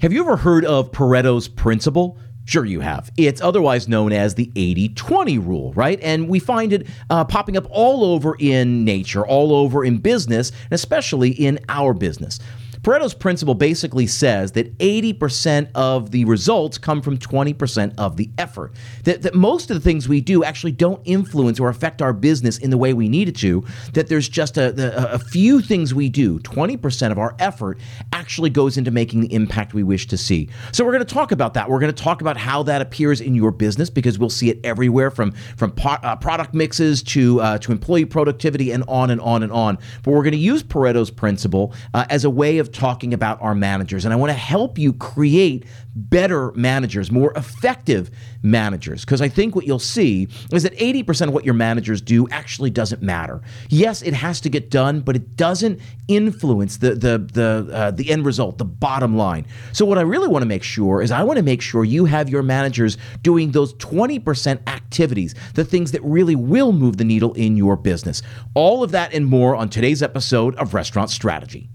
Have you ever heard of Pareto's principle? Sure, you have. It's otherwise known as the 80 20 rule, right? And we find it uh, popping up all over in nature, all over in business, and especially in our business. Pareto's principle basically says that 80% of the results come from 20% of the effort. That, that most of the things we do actually don't influence or affect our business in the way we need it to. That there's just a, a, a few things we do, 20% of our effort actually goes into making the impact we wish to see. So we're going to talk about that. We're going to talk about how that appears in your business because we'll see it everywhere from, from po- uh, product mixes to, uh, to employee productivity and on and on and on. But we're going to use Pareto's principle uh, as a way of talking about our managers. And I want to help you create better managers, more effective managers. Because I think what you'll see is that 80% of what your managers do actually doesn't matter. Yes, it has to get done, but it doesn't influence the the the uh, the end result, the bottom line. So what I really want to make sure is I want to make sure you have your managers doing those 20% activities, the things that really will move the needle in your business. All of that and more on today's episode of Restaurant Strategy.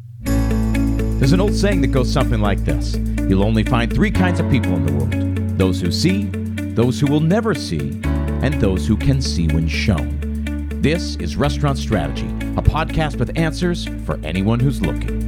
There's an old saying that goes something like this You'll only find three kinds of people in the world those who see, those who will never see, and those who can see when shown. This is Restaurant Strategy, a podcast with answers for anyone who's looking.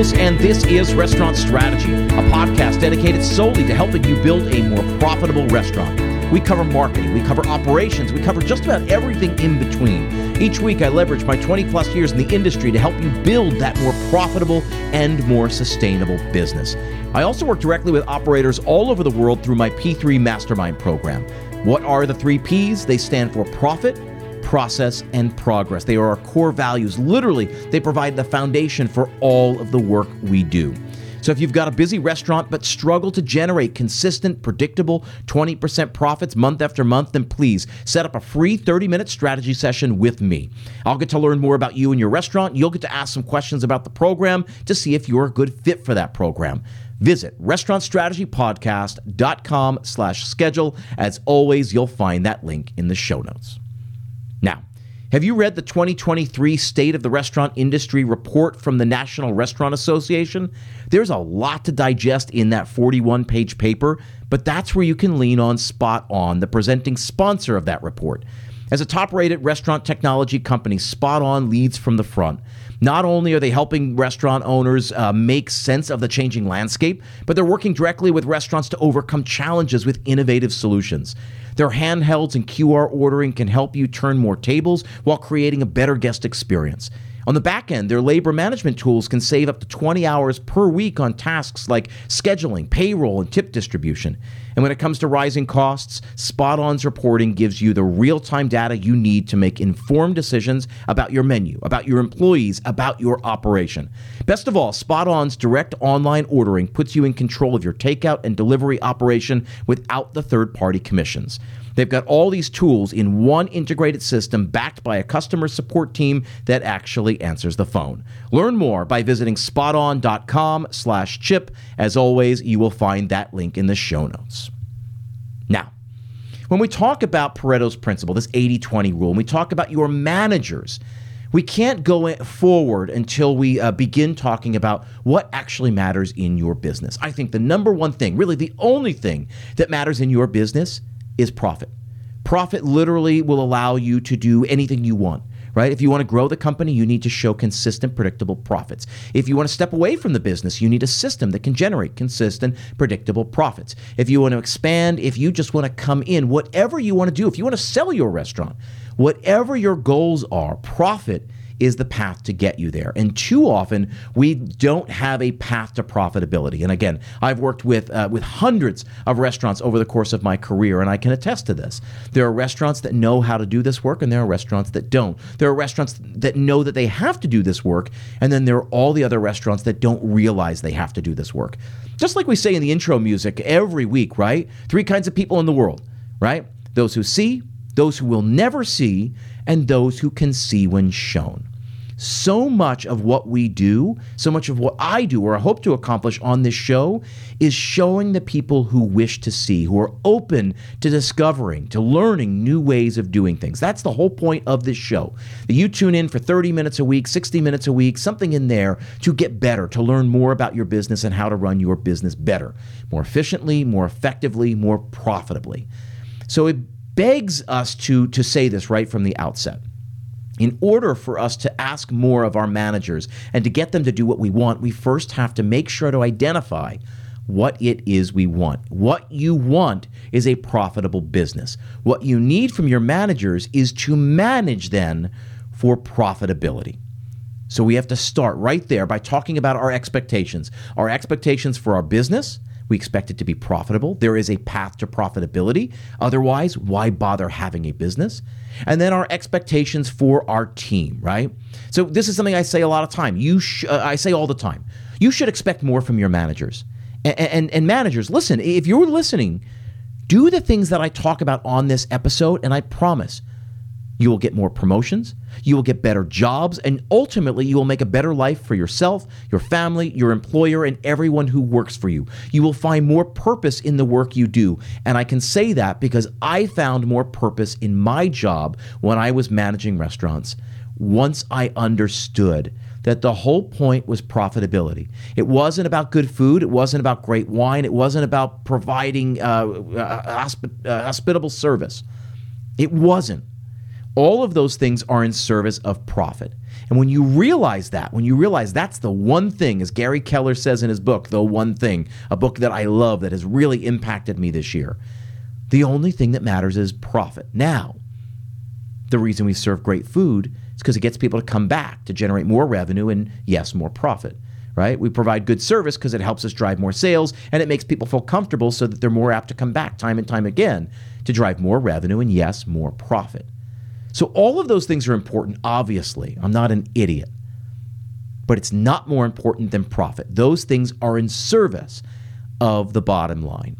And this is Restaurant Strategy, a podcast dedicated solely to helping you build a more profitable restaurant. We cover marketing, we cover operations, we cover just about everything in between. Each week, I leverage my 20 plus years in the industry to help you build that more profitable and more sustainable business. I also work directly with operators all over the world through my P3 Mastermind program. What are the three P's? They stand for profit process, and progress. They are our core values. Literally, they provide the foundation for all of the work we do. So if you've got a busy restaurant but struggle to generate consistent, predictable 20% profits month after month, then please set up a free 30 minute strategy session with me. I'll get to learn more about you and your restaurant. You'll get to ask some questions about the program to see if you're a good fit for that program. Visit restaurantstrategypodcast.com slash schedule. As always, you'll find that link in the show notes. Now, have you read the 2023 State of the Restaurant Industry report from the National Restaurant Association? There's a lot to digest in that 41 page paper, but that's where you can lean on SpotOn, the presenting sponsor of that report. As a top rated restaurant technology company, SpotOn leads from the front. Not only are they helping restaurant owners uh, make sense of the changing landscape, but they're working directly with restaurants to overcome challenges with innovative solutions. Their handhelds and QR ordering can help you turn more tables while creating a better guest experience. On the back end, their labor management tools can save up to 20 hours per week on tasks like scheduling, payroll, and tip distribution. And when it comes to rising costs, SpotOn's reporting gives you the real time data you need to make informed decisions about your menu, about your employees, about your operation. Best of all, SpotOn's direct online ordering puts you in control of your takeout and delivery operation without the third party commissions. They've got all these tools in one integrated system backed by a customer support team that actually answers the phone. Learn more by visiting spoton.com slash chip. As always, you will find that link in the show notes. Now, when we talk about Pareto's principle, this 80-20 rule, and we talk about your managers, we can't go forward until we uh, begin talking about what actually matters in your business. I think the number one thing, really the only thing that matters in your business is profit. Profit literally will allow you to do anything you want right? If you want to grow the company, you need to show consistent, predictable profits. If you want to step away from the business, you need a system that can generate consistent, predictable profits. If you want to expand, if you just want to come in, whatever you want to do, if you want to sell your restaurant, whatever your goals are, profit is the path to get you there. And too often we don't have a path to profitability. And again, I've worked with uh, with hundreds of restaurants over the course of my career, and I can attest to this. There are restaurants that know how to do this work, and there are restaurants that don't. There are restaurants that know that they have to do this work, and then there are all the other restaurants that don't realize they have to do this work. Just like we say in the intro music every week, right? Three kinds of people in the world, right? Those who see, those who will never see, and those who can see when shown. So much of what we do, so much of what I do or I hope to accomplish on this show is showing the people who wish to see, who are open to discovering, to learning new ways of doing things. That's the whole point of this show. That you tune in for 30 minutes a week, 60 minutes a week, something in there to get better, to learn more about your business and how to run your business better, more efficiently, more effectively, more profitably. So it begs us to, to say this right from the outset in order for us to ask more of our managers and to get them to do what we want, we first have to make sure to identify what it is we want. What you want is a profitable business. What you need from your managers is to manage then for profitability. So we have to start right there by talking about our expectations. Our expectations for our business, we expect it to be profitable. There is a path to profitability. Otherwise, why bother having a business? And then our expectations for our team, right? So this is something I say a lot of time. You sh- uh, I say all the time. You should expect more from your managers. And, and, and managers, listen, if you're listening, do the things that I talk about on this episode, and I promise you will get more promotions, you will get better jobs, and ultimately you will make a better life for yourself, your family, your employer, and everyone who works for you. You will find more purpose in the work you do. And I can say that because I found more purpose in my job when I was managing restaurants once I understood that the whole point was profitability. It wasn't about good food. It wasn't about great wine. It wasn't about providing uh, uh, hosp- uh, hospitable service. It wasn't. All of those things are in service of profit. And when you realize that, when you realize that's the one thing, as Gary Keller says in his book, The One Thing, a book that I love that has really impacted me this year, the only thing that matters is profit. Now, the reason we serve great food is because it gets people to come back to generate more revenue and, yes, more profit. Right? We provide good service because it helps us drive more sales and it makes people feel comfortable so that they're more apt to come back time and time again to drive more revenue and, yes, more profit. So, all of those things are important, obviously. I'm not an idiot. But it's not more important than profit. Those things are in service of the bottom line.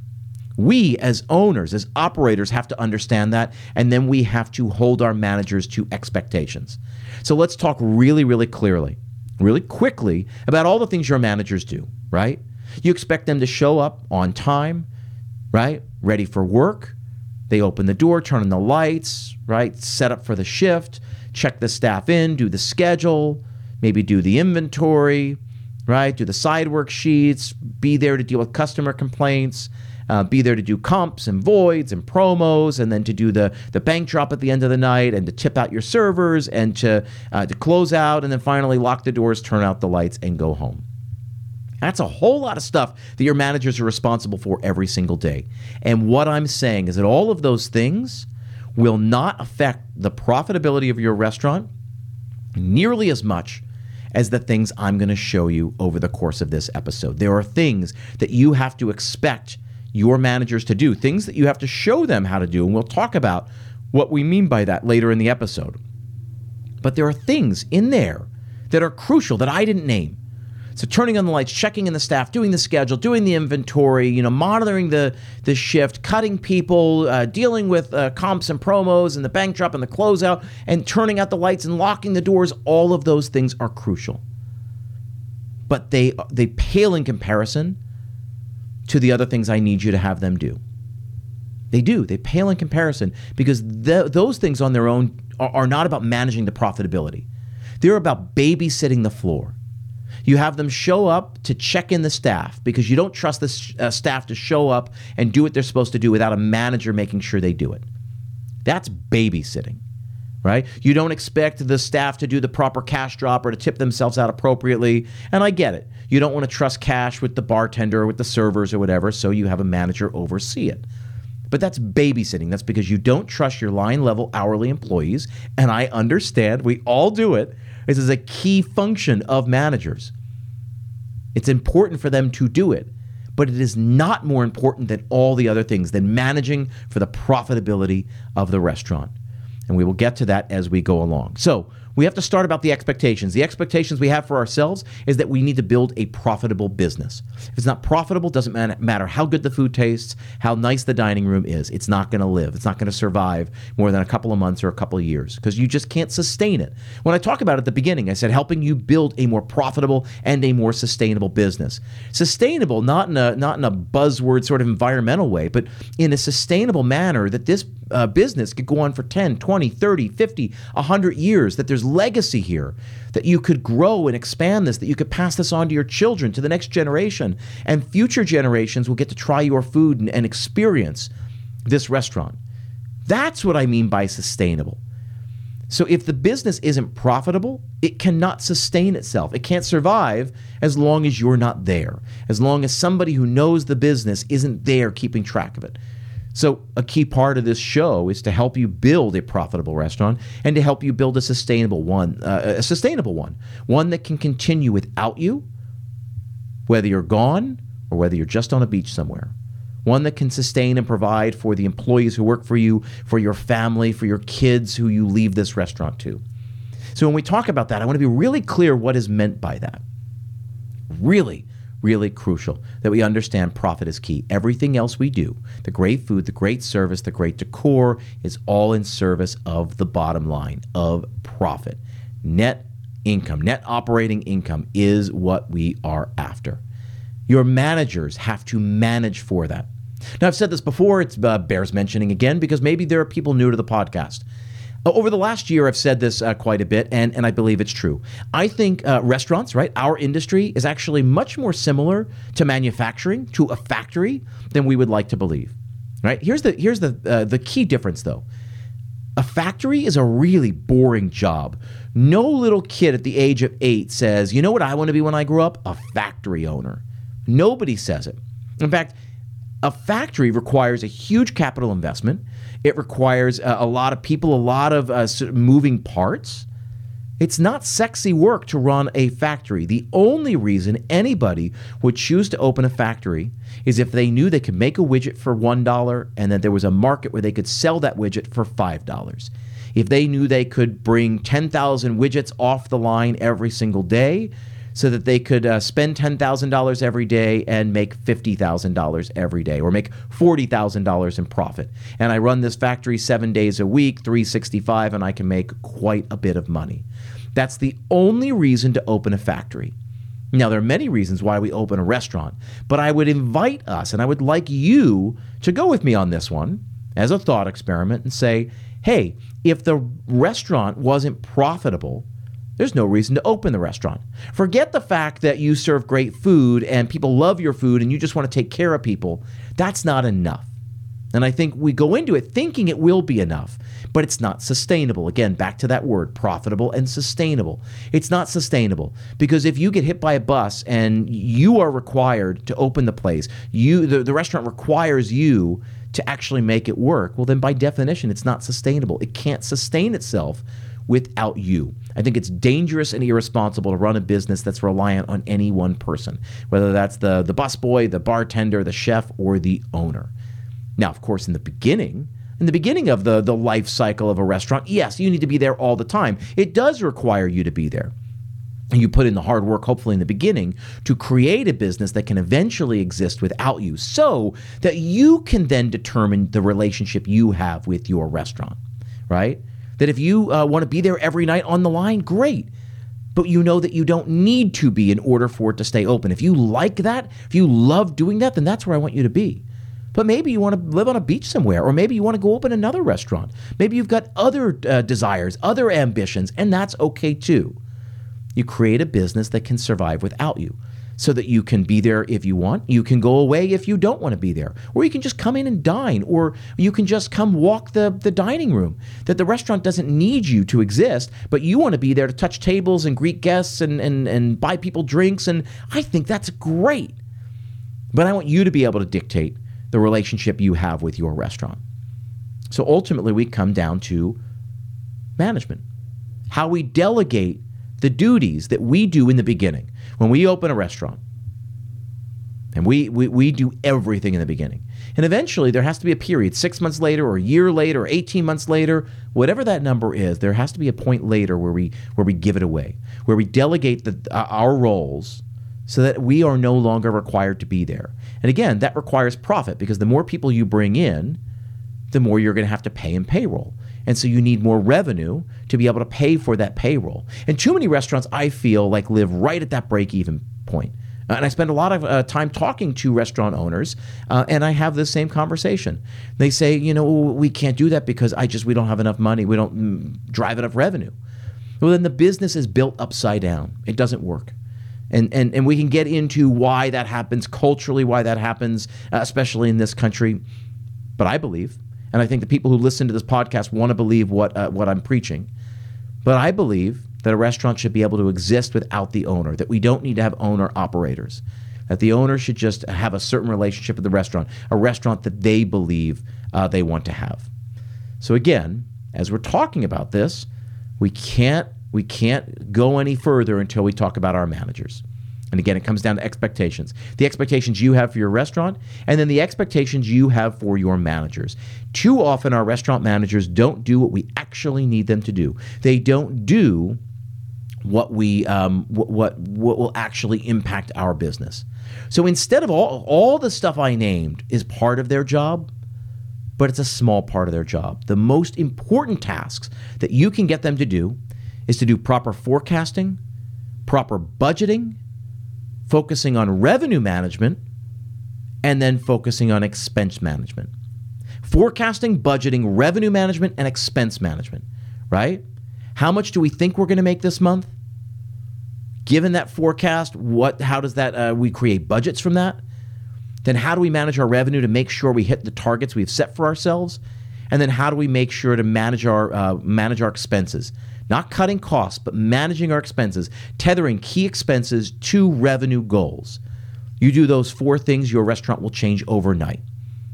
We, as owners, as operators, have to understand that, and then we have to hold our managers to expectations. So, let's talk really, really clearly, really quickly about all the things your managers do, right? You expect them to show up on time, right? Ready for work, they open the door, turn on the lights, right? Set up for the shift, check the staff in, do the schedule, maybe do the inventory, right? Do the side worksheets, be there to deal with customer complaints, uh, be there to do comps and voids and promos, and then to do the, the bank drop at the end of the night and to tip out your servers and to, uh, to close out, and then finally lock the doors, turn out the lights, and go home. That's a whole lot of stuff that your managers are responsible for every single day. And what I'm saying is that all of those things will not affect the profitability of your restaurant nearly as much as the things I'm going to show you over the course of this episode. There are things that you have to expect your managers to do, things that you have to show them how to do. And we'll talk about what we mean by that later in the episode. But there are things in there that are crucial that I didn't name so turning on the lights, checking in the staff, doing the schedule, doing the inventory, you know, monitoring the the shift, cutting people, uh, dealing with uh, comps and promos and the bank drop and the closeout, and turning out the lights and locking the doors. All of those things are crucial, but they they pale in comparison to the other things I need you to have them do. They do. They pale in comparison because th- those things on their own are, are not about managing the profitability. They're about babysitting the floor. You have them show up to check in the staff because you don't trust the uh, staff to show up and do what they're supposed to do without a manager making sure they do it. That's babysitting, right? You don't expect the staff to do the proper cash drop or to tip themselves out appropriately. And I get it. You don't want to trust cash with the bartender or with the servers or whatever, so you have a manager oversee it. But that's babysitting. That's because you don't trust your line level hourly employees. And I understand we all do it. This is a key function of managers. It's important for them to do it, but it is not more important than all the other things, than managing for the profitability of the restaurant. And we will get to that as we go along. So, we have to start about the expectations. The expectations we have for ourselves is that we need to build a profitable business. If it's not profitable, doesn't matter how good the food tastes, how nice the dining room is. It's not going to live. It's not going to survive more than a couple of months or a couple of years because you just can't sustain it. When I talk about it at the beginning, I said helping you build a more profitable and a more sustainable business. Sustainable, not in a not in a buzzword sort of environmental way, but in a sustainable manner that this uh, business could go on for 10, 20, 30, 50, 100 years, that there's legacy here, that you could grow and expand this, that you could pass this on to your children, to the next generation, and future generations will get to try your food and, and experience this restaurant. That's what I mean by sustainable. So if the business isn't profitable, it cannot sustain itself. It can't survive as long as you're not there, as long as somebody who knows the business isn't there keeping track of it. So, a key part of this show is to help you build a profitable restaurant and to help you build a sustainable one, uh, a sustainable one, one that can continue without you, whether you're gone or whether you're just on a beach somewhere. One that can sustain and provide for the employees who work for you, for your family, for your kids who you leave this restaurant to. So, when we talk about that, I want to be really clear what is meant by that. Really really crucial that we understand profit is key. Everything else we do, the great food, the great service, the great decor, is all in service of the bottom line of profit. Net income, net operating income is what we are after. Your managers have to manage for that. Now, I've said this before, it uh, bears mentioning again because maybe there are people new to the podcast. Uh, over the last year, I've said this uh, quite a bit, and, and I believe it's true. I think uh, restaurants, right, our industry is actually much more similar to manufacturing, to a factory, than we would like to believe. Right? Here's the here's the uh, the key difference, though. A factory is a really boring job. No little kid at the age of eight says, "You know what I want to be when I grow up? A factory owner." Nobody says it. In fact, a factory requires a huge capital investment. It requires a, a lot of people, a lot of uh, moving parts. It's not sexy work to run a factory. The only reason anybody would choose to open a factory is if they knew they could make a widget for $1 and that there was a market where they could sell that widget for $5. If they knew they could bring 10,000 widgets off the line every single day, so that they could uh, spend $10,000 every day and make $50,000 every day or make $40,000 in profit. And I run this factory seven days a week, 365, and I can make quite a bit of money. That's the only reason to open a factory. Now, there are many reasons why we open a restaurant, but I would invite us and I would like you to go with me on this one as a thought experiment and say, hey, if the restaurant wasn't profitable, there's no reason to open the restaurant. Forget the fact that you serve great food and people love your food and you just want to take care of people. That's not enough. And I think we go into it thinking it will be enough, but it's not sustainable. Again, back to that word profitable and sustainable. It's not sustainable because if you get hit by a bus and you are required to open the place, you the, the restaurant requires you to actually make it work, well, then by definition, it's not sustainable. It can't sustain itself without you. I think it's dangerous and irresponsible to run a business that's reliant on any one person, whether that's the, the busboy, the bartender, the chef, or the owner. Now, of course, in the beginning, in the beginning of the, the life cycle of a restaurant, yes, you need to be there all the time. It does require you to be there. And you put in the hard work, hopefully, in the beginning, to create a business that can eventually exist without you so that you can then determine the relationship you have with your restaurant, right? That if you uh, want to be there every night on the line, great. But you know that you don't need to be in order for it to stay open. If you like that, if you love doing that, then that's where I want you to be. But maybe you want to live on a beach somewhere, or maybe you want to go open another restaurant. Maybe you've got other uh, desires, other ambitions, and that's okay too. You create a business that can survive without you so that you can be there if you want. You can go away if you don't want to be there. Or you can just come in and dine. Or you can just come walk the, the dining room. That the restaurant doesn't need you to exist, but you want to be there to touch tables and greet guests and, and, and buy people drinks. And I think that's great. But I want you to be able to dictate the relationship you have with your restaurant. So ultimately, we come down to management, how we delegate the duties that we do in the beginning. When we open a restaurant, and we, we, we do everything in the beginning. And eventually, there has to be a period, six months later, or a year later, or 18 months later, whatever that number is, there has to be a point later where we, where we give it away, where we delegate the, uh, our roles so that we are no longer required to be there. And again, that requires profit because the more people you bring in, the more you're going to have to pay in payroll. And so you need more revenue to be able to pay for that payroll. And too many restaurants, I feel like, live right at that break even point. Uh, and I spend a lot of uh, time talking to restaurant owners, uh, and I have this same conversation. They say, you know, we can't do that because I just we don't have enough money. We don't mm, drive enough revenue. Well, then the business is built upside down. It doesn't work and, and, and we can get into why that happens culturally, why that happens, uh, especially in this country. But I believe, and I think the people who listen to this podcast want to believe what, uh, what I'm preaching, but I believe that a restaurant should be able to exist without the owner, that we don't need to have owner operators, that the owner should just have a certain relationship with the restaurant, a restaurant that they believe uh, they want to have. So again, as we're talking about this, we can't we can't go any further until we talk about our managers. And again, it comes down to expectations. The expectations you have for your restaurant, and then the expectations you have for your managers. Too often, our restaurant managers don't do what we actually need them to do. They don't do what we um, what, what what will actually impact our business. So instead of all all the stuff I named is part of their job, but it's a small part of their job. The most important tasks that you can get them to do is to do proper forecasting, proper budgeting, focusing on revenue management, and then focusing on expense management. Forecasting, budgeting, revenue management, and expense management, right? How much do we think we're going to make this month? Given that forecast, what? How does that? Uh, we create budgets from that. Then how do we manage our revenue to make sure we hit the targets we've set for ourselves? And then how do we make sure to manage our uh, manage our expenses? not cutting costs, but managing our expenses, tethering key expenses to revenue goals. You do those four things, your restaurant will change overnight.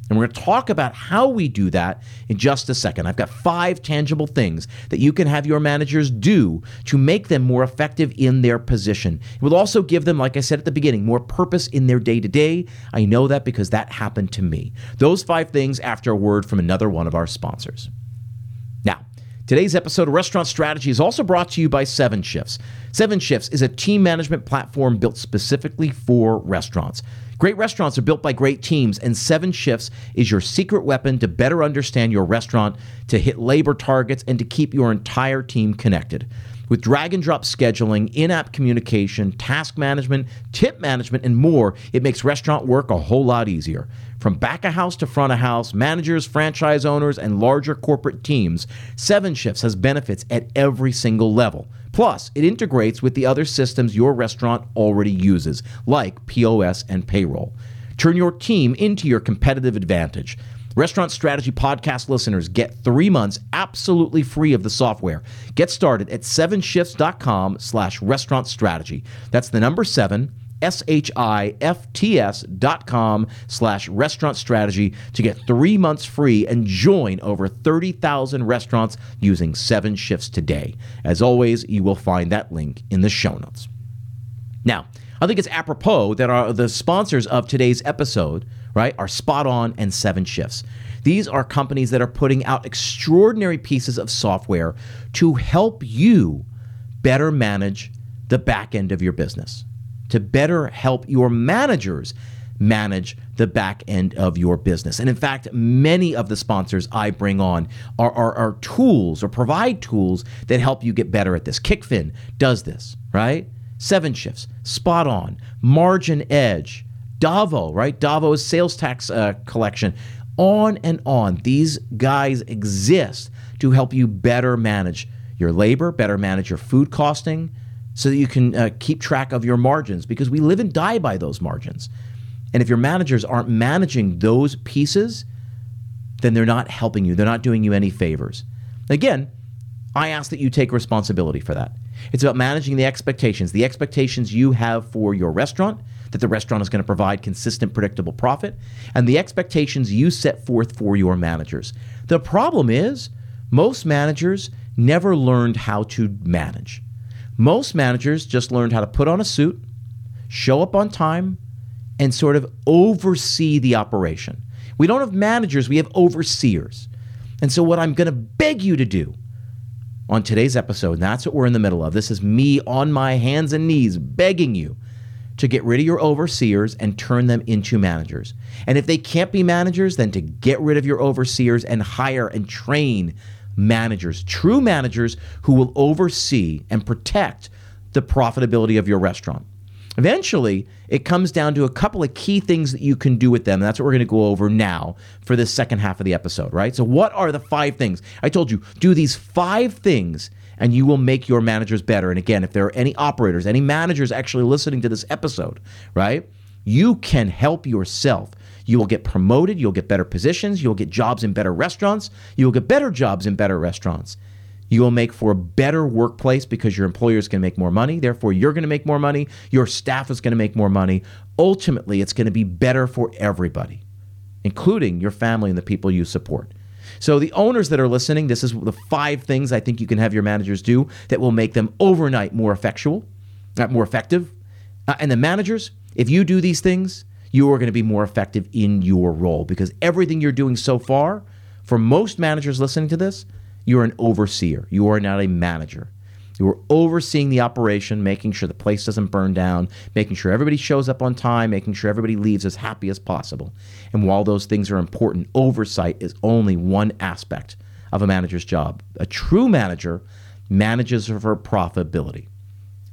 And we're going to talk about how we do that in just a second. I've got five tangible things that you can have your managers do to make them more effective in their position. It will also give them, like I said at the beginning, more purpose in their day to day. I know that because that happened to me. Those five things after a word from another one of our sponsors. Today's episode of Restaurant Strategy is also brought to you by Seven Shifts. Seven Shifts is a team management platform built specifically for restaurants. Great restaurants are built by great teams, and Seven Shifts is your secret weapon to better understand your restaurant, to hit labor targets, and to keep your entire team connected. With drag and drop scheduling, in app communication, task management, tip management, and more, it makes restaurant work a whole lot easier. From back of house to front of house, managers, franchise owners, and larger corporate teams, Seven Shifts has benefits at every single level. Plus, it integrates with the other systems your restaurant already uses, like POS and payroll. Turn your team into your competitive advantage. Restaurant Strategy Podcast listeners get three months absolutely free of the software. Get started at sevenshifts.com slash restaurant strategy. That's the number seven, S-H-I-F-T-S dot com slash restaurant strategy to get three months free and join over 30,000 restaurants using seven shifts today. As always, you will find that link in the show notes. Now, I think it's apropos that our, the sponsors of today's episode right, are SpotOn and seven shifts. These are companies that are putting out extraordinary pieces of software to help you better manage the back end of your business, to better help your managers manage the back end of your business. And in fact, many of the sponsors I bring on are, are, are, tools or provide tools that help you get better at this. Kickfin does this, right? Seven Shifts, SpotOn, Margin Edge, Davo, right? Davo's sales tax uh, collection. On and on. These guys exist to help you better manage your labor, better manage your food costing, so that you can uh, keep track of your margins because we live and die by those margins. And if your managers aren't managing those pieces, then they're not helping you. They're not doing you any favors. Again, I ask that you take responsibility for that. It's about managing the expectations, the expectations you have for your restaurant, that the restaurant is going to provide consistent, predictable profit, and the expectations you set forth for your managers. The problem is, most managers never learned how to manage. Most managers just learned how to put on a suit, show up on time, and sort of oversee the operation. We don't have managers, we have overseers. And so, what I'm going to beg you to do on today's episode, and that's what we're in the middle of. This is me on my hands and knees begging you to get rid of your overseers and turn them into managers. And if they can't be managers, then to get rid of your overseers and hire and train managers, true managers who will oversee and protect the profitability of your restaurant. Eventually, it comes down to a couple of key things that you can do with them. That's what we're going to go over now for this second half of the episode, right? So, what are the five things? I told you, do these five things and you will make your managers better. And again, if there are any operators, any managers actually listening to this episode, right? You can help yourself. You will get promoted, you'll get better positions, you'll get jobs in better restaurants, you'll get better jobs in better restaurants. You will make for a better workplace because your employer is going to make more money. Therefore, you're going to make more money. Your staff is going to make more money. Ultimately, it's going to be better for everybody, including your family and the people you support. So, the owners that are listening, this is the five things I think you can have your managers do that will make them overnight more effectual, uh, more effective. Uh, and the managers, if you do these things, you are going to be more effective in your role because everything you're doing so far, for most managers listening to this, you're an overseer. You are not a manager. You are overseeing the operation, making sure the place doesn't burn down, making sure everybody shows up on time, making sure everybody leaves as happy as possible. And while those things are important, oversight is only one aspect of a manager's job. A true manager manages for profitability.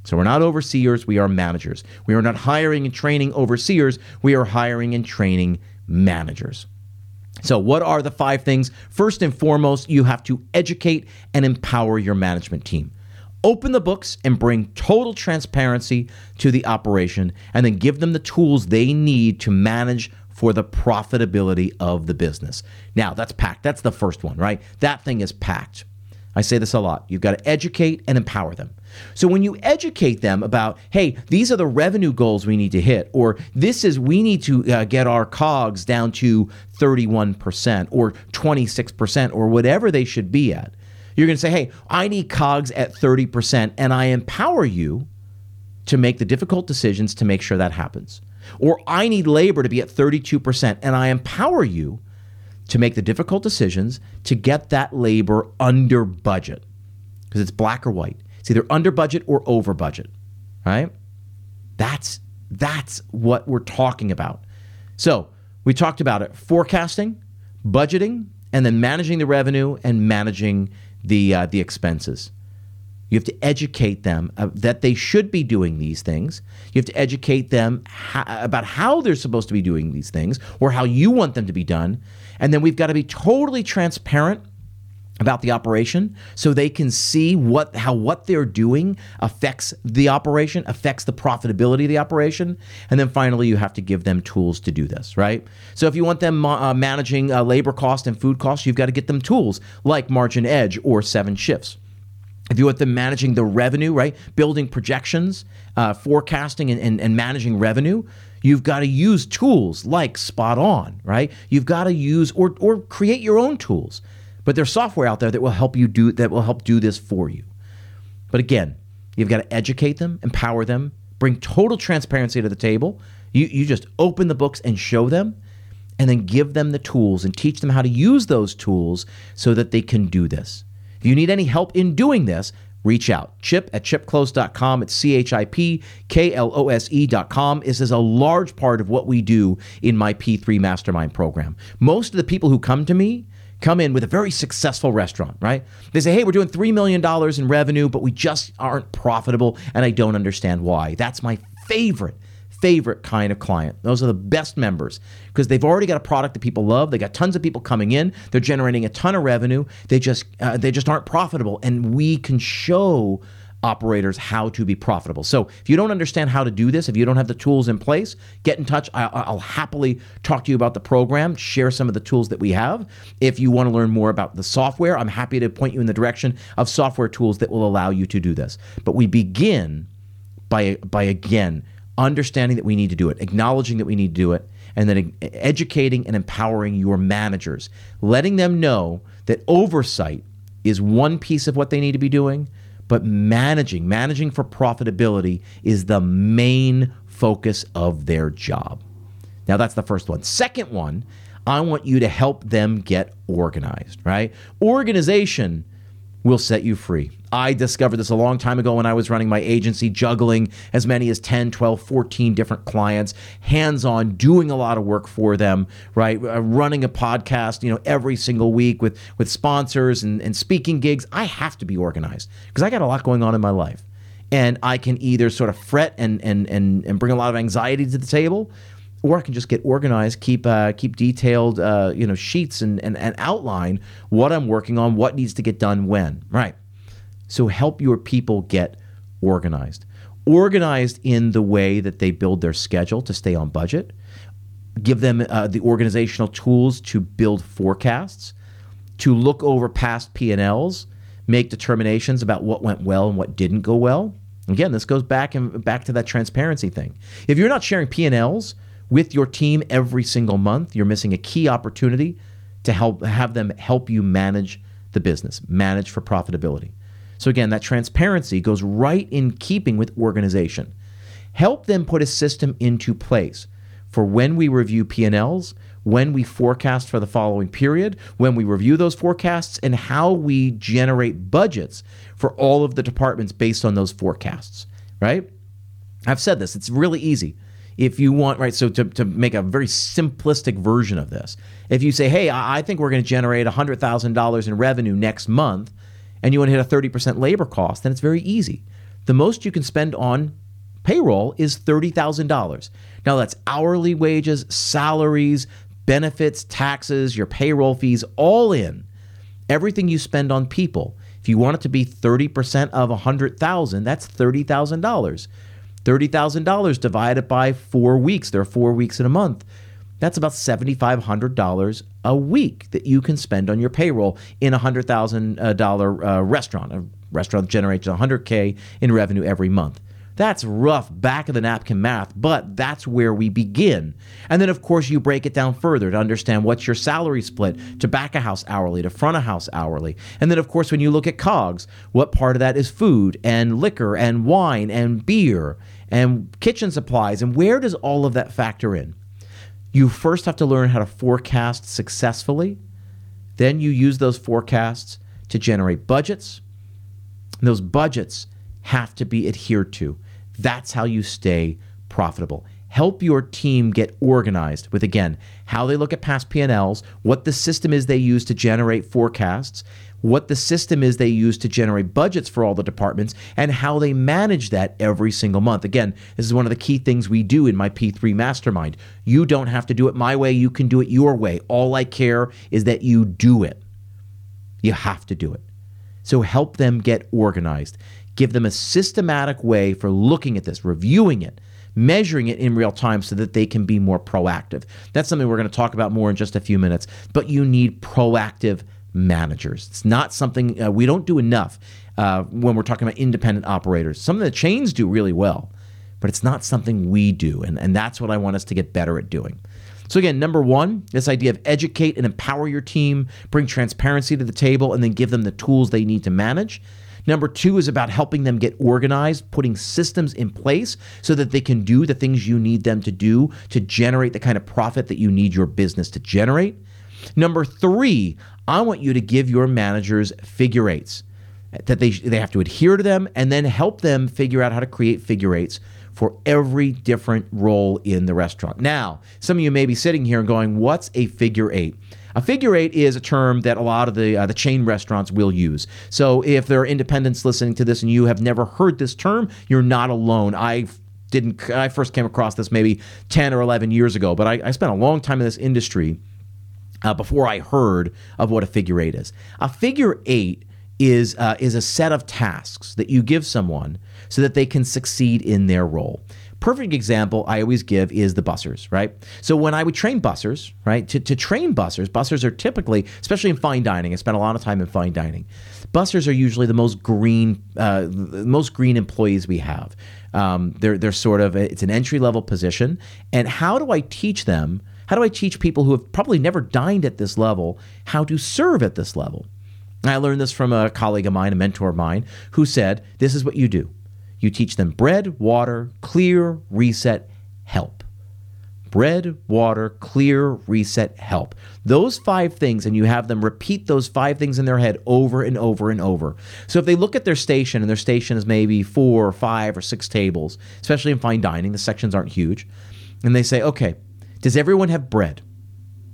So we're not overseers, we are managers. We are not hiring and training overseers, we are hiring and training managers. So, what are the five things? First and foremost, you have to educate and empower your management team. Open the books and bring total transparency to the operation, and then give them the tools they need to manage for the profitability of the business. Now, that's packed. That's the first one, right? That thing is packed. I say this a lot. You've got to educate and empower them. So when you educate them about, hey, these are the revenue goals we need to hit, or this is, we need to uh, get our COGS down to 31% or 26% or whatever they should be at, you're going to say, hey, I need COGS at 30%, and I empower you to make the difficult decisions to make sure that happens. Or I need labor to be at 32%, and I empower you to make the difficult decisions to get that labor under budget because it's black or white. It's either under budget or over budget, right? That's that's what we're talking about. So, we talked about it forecasting, budgeting, and then managing the revenue and managing the uh, the expenses. You have to educate them uh, that they should be doing these things. You have to educate them ha- about how they're supposed to be doing these things or how you want them to be done. And then we've got to be totally transparent about the operation so they can see what how what they're doing affects the operation affects the profitability of the operation. And then finally you have to give them tools to do this right? So if you want them uh, managing uh, labor cost and food costs you've got to get them tools like margin edge or seven shifts. If you want them managing the revenue right building projections uh, forecasting and, and, and managing revenue you've got to use tools like SpotOn right? You've got to use or, or create your own tools but there's software out there that will help you do that will help do this for you. But again, you've got to educate them, empower them, bring total transparency to the table. You you just open the books and show them and then give them the tools and teach them how to use those tools so that they can do this. If you need any help in doing this, reach out. Chip at chipklose.com. It's C H I P K L O S E.com. This is a large part of what we do in my P3 Mastermind program. Most of the people who come to me come in with a very successful restaurant, right? They say, hey, we're doing $3 million in revenue, but we just aren't profitable, and I don't understand why. That's my favorite favorite kind of client. Those are the best members because they've already got a product that people love. They got tons of people coming in. They're generating a ton of revenue. They just uh, they just aren't profitable, and we can show operators how to be profitable. So if you don't understand how to do this, if you don't have the tools in place, get in touch. I, will happily talk to you about the program, share some of the tools that we have. If you want to learn more about the software, I'm happy to point you in the direction of software tools that will allow you to do this. But we begin by by again understanding that we need to do it, acknowledging that we need to do it, and then educating and empowering your managers, letting them know that oversight is one piece of what they need to be doing but managing, managing for profitability is the main focus of their job. Now, that's the first one. Second one, I want you to help them get organized, right? Organization will set you free. I discovered this a long time ago when I was running my agency, juggling as many as 10, 12, 14 different clients, hands on, doing a lot of work for them, right? Uh, running a podcast, you know, every single week with, with sponsors and, and speaking gigs. I have to be organized because I got a lot going on in my life. And I can either sort of fret and, and, and, and bring a lot of anxiety to the table, or I can just get organized, keep uh, keep detailed, uh, you know, sheets and, and and outline what I'm working on, what needs to get done when. Right. So help your people get organized. Organized in the way that they build their schedule to stay on budget. Give them uh, the organizational tools to build forecasts, to look over past P&Ls, make determinations about what went well and what didn't go well. Again, this goes back and back to that transparency thing. If you're not sharing P&Ls, with your team every single month, you're missing a key opportunity to help have them help you manage the business, manage for profitability. So again, that transparency goes right in keeping with organization. Help them put a system into place for when we review P&Ls, when we forecast for the following period, when we review those forecasts and how we generate budgets for all of the departments based on those forecasts, right? I've said this, it's really easy if you want, right, so to, to make a very simplistic version of this, if you say, hey, I think we're going to generate $100,000 in revenue next month, and you want to hit a 30% labor cost, then it's very easy. The most you can spend on payroll is $30,000. Now, that's hourly wages, salaries, benefits, taxes, your payroll fees, all in. Everything you spend on people. If you want it to be 30% of 100,000, that's $30,000. $30,000 divided by four weeks. There are four weeks in a month. That's about $7,500 a week that you can spend on your payroll in a $100,000 uh, restaurant. A restaurant generates 100K in revenue every month. That's rough back of the napkin math, but that's where we begin. And then, of course, you break it down further to understand what's your salary split to back a house hourly to front a house hourly. And then, of course, when you look at COGS, what part of that is food and liquor and wine and beer and kitchen supplies. And where does all of that factor in? You first have to learn how to forecast successfully. Then you use those forecasts to generate budgets. And those budgets have to be adhered to. That's how you stay profitable. Help your team get organized with again how they look at past P&Ls, what the system is they use to generate forecasts, what the system is they use to generate budgets for all the departments, and how they manage that every single month. Again, this is one of the key things we do in my P3 mastermind. You don't have to do it my way, you can do it your way. All I care is that you do it. You have to do it. So help them get organized. Give them a systematic way for looking at this, reviewing it, measuring it in real time so that they can be more proactive. That's something we're going to talk about more in just a few minutes. But you need proactive managers. It's not something uh, we don't do enough uh, when we're talking about independent operators. Some of the chains do really well, but it's not something we do. And, and that's what I want us to get better at doing. So, again, number one, this idea of educate and empower your team, bring transparency to the table, and then give them the tools they need to manage. Number two is about helping them get organized, putting systems in place so that they can do the things you need them to do to generate the kind of profit that you need your business to generate. Number three, I want you to give your managers figure eights that they they have to adhere to them and then help them figure out how to create figure eights for every different role in the restaurant. Now, some of you may be sitting here and going, "What's a figure eight? A figure eight is a term that a lot of the uh, the chain restaurants will use. So if there are independents listening to this and you have never heard this term, you're not alone. I didn't. I first came across this maybe 10 or 11 years ago, but I, I spent a long time in this industry uh, before I heard of what a figure eight is. A figure eight is uh, is a set of tasks that you give someone so that they can succeed in their role. Perfect example I always give is the bussers, right? So when I would train bussers, right, to, to train bussers, bussers are typically, especially in fine dining, I spent a lot of time in fine dining. Bussers are usually the most green, uh, most green employees we have. Um, they're they're sort of it's an entry level position, and how do I teach them? How do I teach people who have probably never dined at this level how to serve at this level? I learned this from a colleague of mine, a mentor of mine, who said, This is what you do. You teach them bread, water, clear, reset, help. bread, water, clear, reset, help. Those five things, and you have them repeat those five things in their head over and over and over. So if they look at their station and their station is maybe four or five or six tables, especially in fine dining, the sections aren't huge, and they say, okay, does everyone have bread?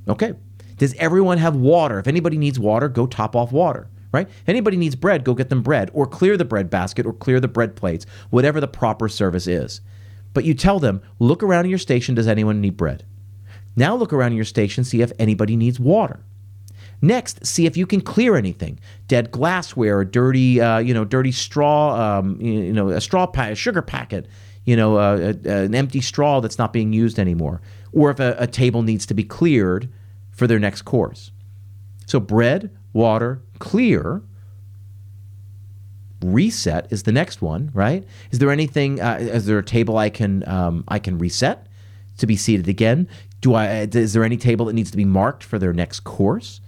Okay. Does everyone have water? If anybody needs water, go top off water right? Anybody needs bread, go get them bread, or clear the bread basket, or clear the bread plates, whatever the proper service is. But you tell them, look around your station, does anyone need bread? Now look around your station, see if anybody needs water. Next, see if you can clear anything: dead glassware, a dirty, uh, you know, dirty straw, um, you know, a straw pack, a sugar packet, you know, uh, a, an empty straw that's not being used anymore, or if a, a table needs to be cleared for their next course. So bread, water, clear reset is the next one, right? Is there anything? Uh, is there a table I can um, I can reset to be seated again? Do I? Is there any table that needs to be marked for their next course?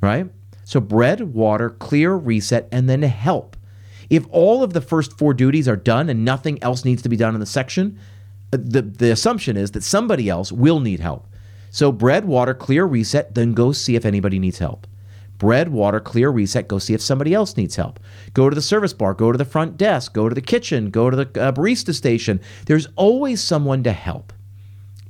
Right. So bread, water, clear, reset, and then help. If all of the first four duties are done and nothing else needs to be done in the section, uh, the the assumption is that somebody else will need help. So bread, water, clear, reset, then go see if anybody needs help bread, water, clear, reset. Go see if somebody else needs help. Go to the service bar, go to the front desk, go to the kitchen, go to the uh, barista station. There's always someone to help.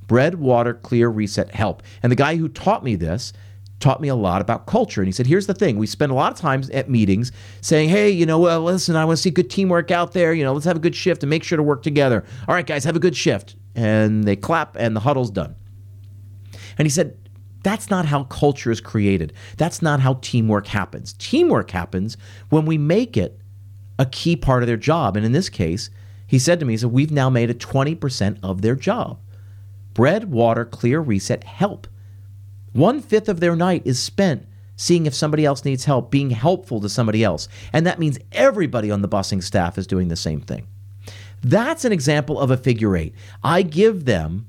Bread, water, clear, reset, help. And the guy who taught me this taught me a lot about culture. And he said, here's the thing. We spend a lot of times at meetings saying, hey, you know, well, listen, I want to see good teamwork out there. You know, let's have a good shift and make sure to work together. All right, guys, have a good shift. And they clap and the huddle's done. And he said, that's not how culture is created. That's not how teamwork happens. Teamwork happens when we make it a key part of their job. And in this case, he said to me, he said, We've now made it 20% of their job. Bread, water, clear, reset, help. One fifth of their night is spent seeing if somebody else needs help, being helpful to somebody else. And that means everybody on the busing staff is doing the same thing. That's an example of a figure eight. I give them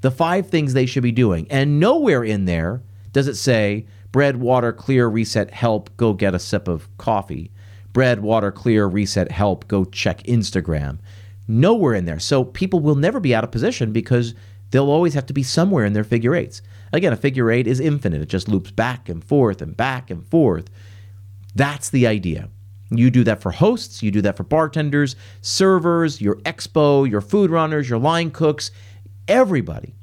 the five things they should be doing. And nowhere in there does it say bread, water, clear, reset, help, go get a sip of coffee. Bread, water, clear, reset, help, go check Instagram. Nowhere in there. So people will never be out of position because they'll always have to be somewhere in their figure eights. Again, a figure eight is infinite, it just loops back and forth and back and forth. That's the idea. You do that for hosts, you do that for bartenders, servers, your expo, your food runners, your line cooks everybody.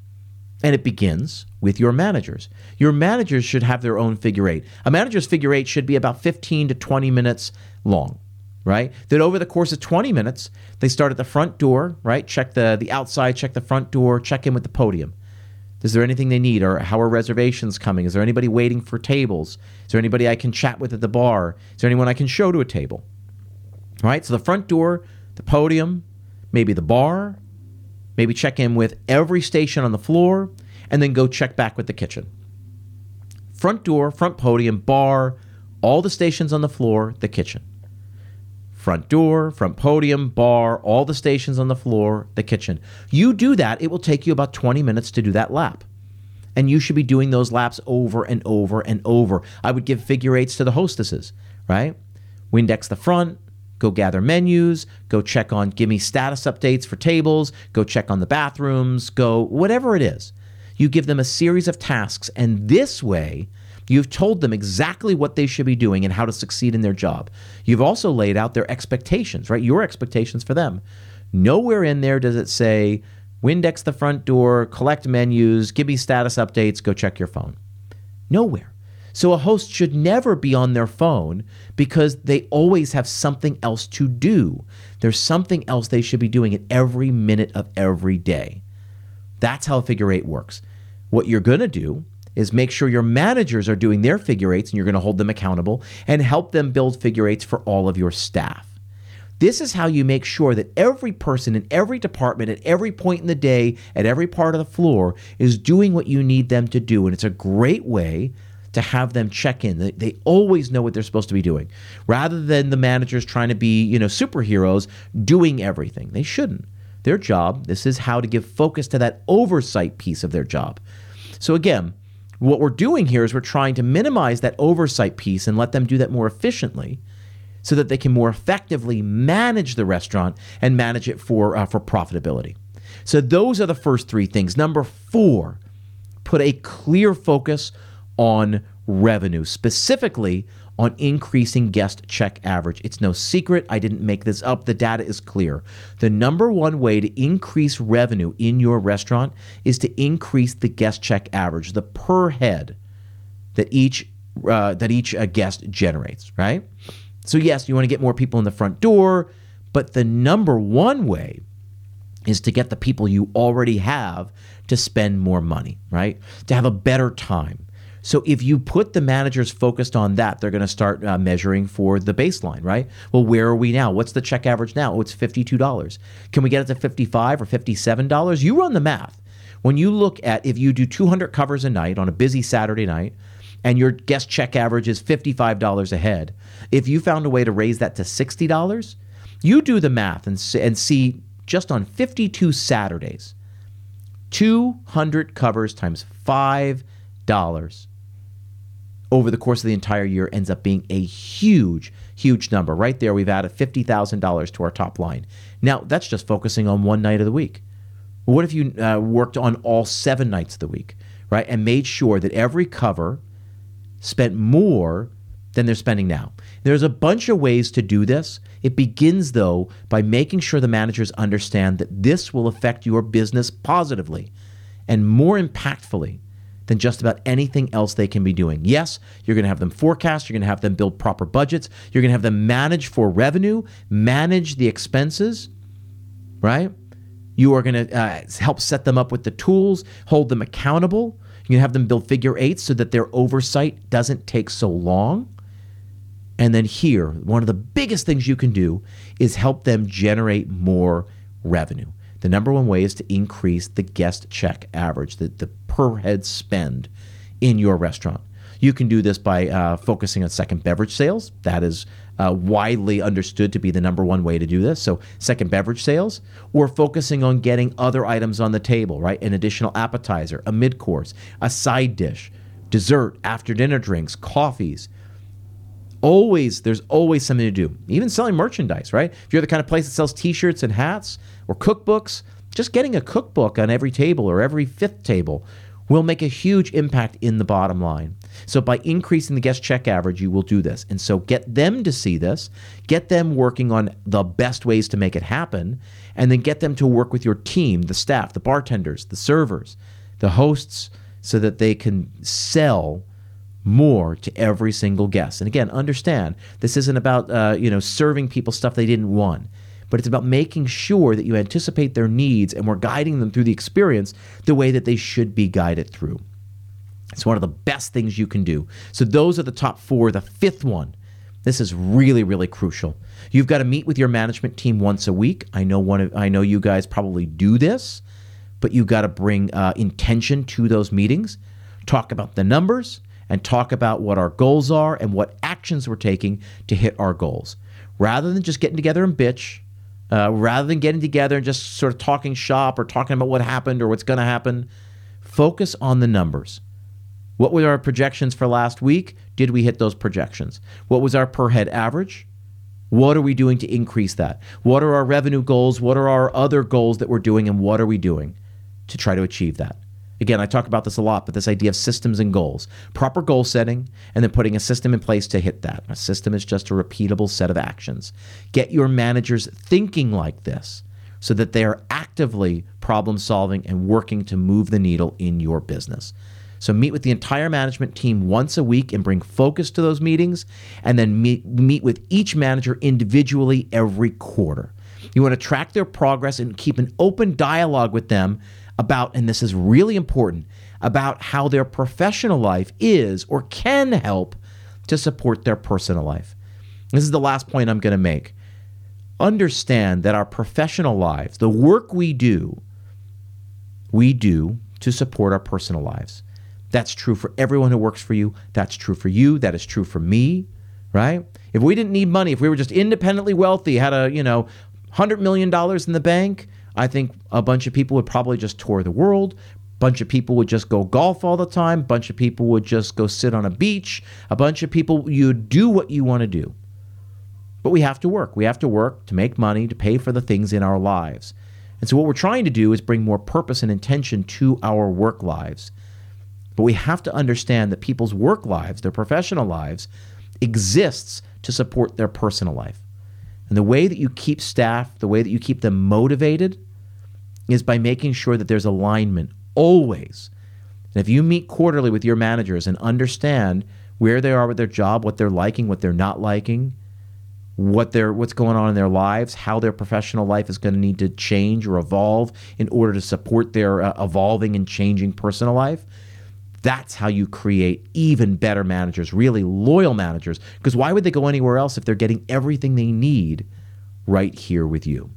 And it begins with your managers. Your managers should have their own figure eight. A manager's figure eight should be about 15 to 20 minutes long, right? That over the course of 20 minutes, they start at the front door, right? Check the, the outside, check the front door, check in with the podium. Is there anything they need? Or how are reservations coming? Is there anybody waiting for tables? Is there anybody I can chat with at the bar? Is there anyone I can show to a table? All right, so the front door, the podium, maybe the bar, maybe check in with every station on the floor, and then go check back with the kitchen. Front door, front podium, bar, all the stations on the floor, the kitchen. Front door, front podium, bar, all the stations on the floor, the kitchen. You do that, it will take you about 20 minutes to do that lap. And you should be doing those laps over and over and over. I would give figure eights to the hostesses, right? Windex the front, Go gather menus, go check on, give me status updates for tables, go check on the bathrooms, go whatever it is. You give them a series of tasks, and this way, You've told them exactly what they should be doing and how to succeed in their job. You've also laid out their expectations, right? Your expectations for them. Nowhere in there does it say, Windex the front door, collect menus, give me status updates, go check your phone. Nowhere. So a host should never be on their phone because they always have something else to do. There's something else they should be doing at every minute of every day. That's how figure eight works. What you're going to do is make sure your managers are doing their figure eights and you're going to hold them accountable and help them build figure eights for all of your staff. This is how you make sure that every person in every department at every point in the day, at every part of the floor, is doing what you need them to do. And it's a great way to have them check in. They, always know what they're supposed to be doing, rather than the managers trying to be, you know, superheroes doing everything. They shouldn't. Their job, this is how to give focus to that oversight piece of their job. So again, what we're doing here is we're trying to minimize that oversight piece and let them do that more efficiently so that they can more effectively manage the restaurant and manage it for, uh, for profitability. So those are the first three things. Number four, put a clear focus on revenue, specifically on increasing guest check average. It's no secret. I didn't make this up. The data is clear. The number one way to increase revenue in your restaurant is to increase the guest check average, the per head that each uh, that each uh, guest generates. Right. So yes, you want to get more people in the front door, but the number one way is to get the people you already have to spend more money. Right. To have a better time so if you put the managers focused on that, they're going to start uh, measuring for the baseline, right? Well, where are we now? What's the check average now? Oh, it's $52. Can we get it to 55 or $57? You run the math. When you look at if you do 200 covers a night on a busy Saturday night and your guest check average is $55 a head, if you found a way to raise that to $60, you do the math and, and see just on 52 Saturdays, 200 covers times $5 over the course of the entire year ends up being a huge, huge number. Right there, we've added $50,000 to our top line. Now, that's just focusing on one night of the week. What if you uh, worked on all seven nights of the week, right? And made sure that every cover spent more than they're spending now. There's a bunch of ways to do this. It begins, though, by making sure the managers understand that this will affect your business positively and more impactfully than just about anything else they can be doing. Yes, you're going to have them forecast, you're going to have them build proper budgets, you're going to have them manage for revenue, manage the expenses, right? You are going to uh, help set them up with the tools, hold them accountable. Going to have them build figure eights so that their oversight doesn't take so long. And then here, one of the biggest things you can do is help them generate more revenue. The number one way is to increase the guest check average, the, the per head spend in your restaurant. You can do this by uh, focusing on second beverage sales. That is uh, widely understood to be the number one way to do this. So, second beverage sales, or focusing on getting other items on the table, right? An additional appetizer, a mid course, a side dish, dessert, after dinner drinks, coffees. Always, there's always something to do. Even selling merchandise, right? If you're the kind of place that sells t shirts and hats or cookbooks, just getting a cookbook on every table or every fifth table will make a huge impact in the bottom line. So, by increasing the guest check average, you will do this. And so, get them to see this, get them working on the best ways to make it happen, and then get them to work with your team, the staff, the bartenders, the servers, the hosts, so that they can sell more to every single guest. And again, understand this isn't about uh, you know serving people stuff they didn't want but it's about making sure that you anticipate their needs and we're guiding them through the experience the way that they should be guided through. It's one of the best things you can do. So, those are the top four. The fifth one, this is really, really crucial. You've got to meet with your management team once a week. I know one. Of, I know you guys probably do this, but you've got to bring uh, intention to those meetings. Talk about the numbers and talk about what our goals are and what actions we're taking to hit our goals. Rather than just getting together and bitch, uh, rather than getting together and just sort of talking shop or talking about what happened or what's going to happen, focus on the numbers. What were our projections for last week? Did we hit those projections? What was our per head average? What are we doing to increase that? What are our revenue goals? What are our other goals that we're doing? And what are we doing to try to achieve that? Again, I talk about this a lot, but this idea of systems and goals, proper goal setting, and then putting a system in place to hit that. A system is just a repeatable set of actions. Get your managers thinking like this so that they are actively problem solving and working to move the needle in your business. So meet with the entire management team once a week and bring focus to those meetings, and then meet, meet with each manager individually every quarter. You want to track their progress and keep an open dialogue with them about, and this is really important, about how their professional life is or can help to support their personal life. This is the last point I'm going to make. Understand that our professional lives, the work we do, we do to support our personal lives. That's true for everyone who works for you. That's true for you. That is true for me, right? If we didn't need money, if we were just independently wealthy, had a, you know, $100 million in the bank, I think a bunch of people would probably just tour the world. Bunch of people would just go golf all the time. Bunch of people would just go sit on a beach. A bunch of people, you do what you want to do. But we have to work. We have to work to make money, to pay for the things in our lives. And so, what we're trying to do is bring more purpose and intention to our work lives. But we have to understand that people's work lives, their professional lives, exists to support their personal life. And the way that you keep staff, the way that you keep them motivated, is by making sure that there's alignment always. And if you meet quarterly with your managers and understand where they are with their job, what they're liking, what they're not liking, what they're what's going on in their lives, how their professional life is going to need to change or evolve in order to support their uh, evolving and changing personal life. That's how you create even better managers, really loyal managers. Because why would they go anywhere else if they're getting everything they need right here with you?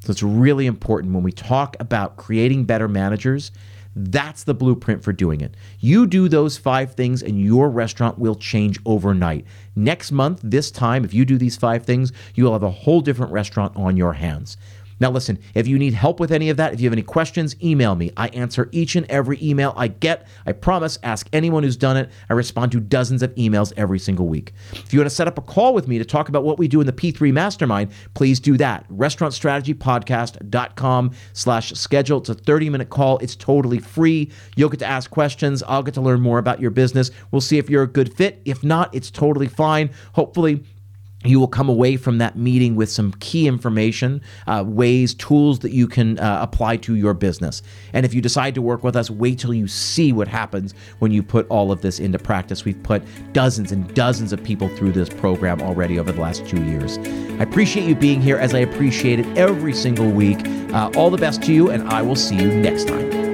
So it's really important when we talk about creating better managers that's the blueprint for doing it. You do those five things, and your restaurant will change overnight. Next month, this time, if you do these five things, you will have a whole different restaurant on your hands. Now, listen, if you need help with any of that, if you have any questions, email me. I answer each and every email I get. I promise, ask anyone who's done it. I respond to dozens of emails every single week. If you want to set up a call with me to talk about what we do in the P3 Mastermind, please do that. RestaurantStrategyPodcast.com slash schedule. It's a 30-minute call. It's totally free. You'll get to ask questions. I'll get to learn more about your business. We'll see if you're a good fit. If not, it's totally fine. Hopefully, you will come away from that meeting with some key information, uh, ways, tools that you can uh, apply to your business. And if you decide to work with us, wait till you see what happens when you put all of this into practice. We've put dozens and dozens of people through this program already over the last two years. I appreciate you being here as I appreciate it every single week. Uh, all the best to you, and I will see you next time.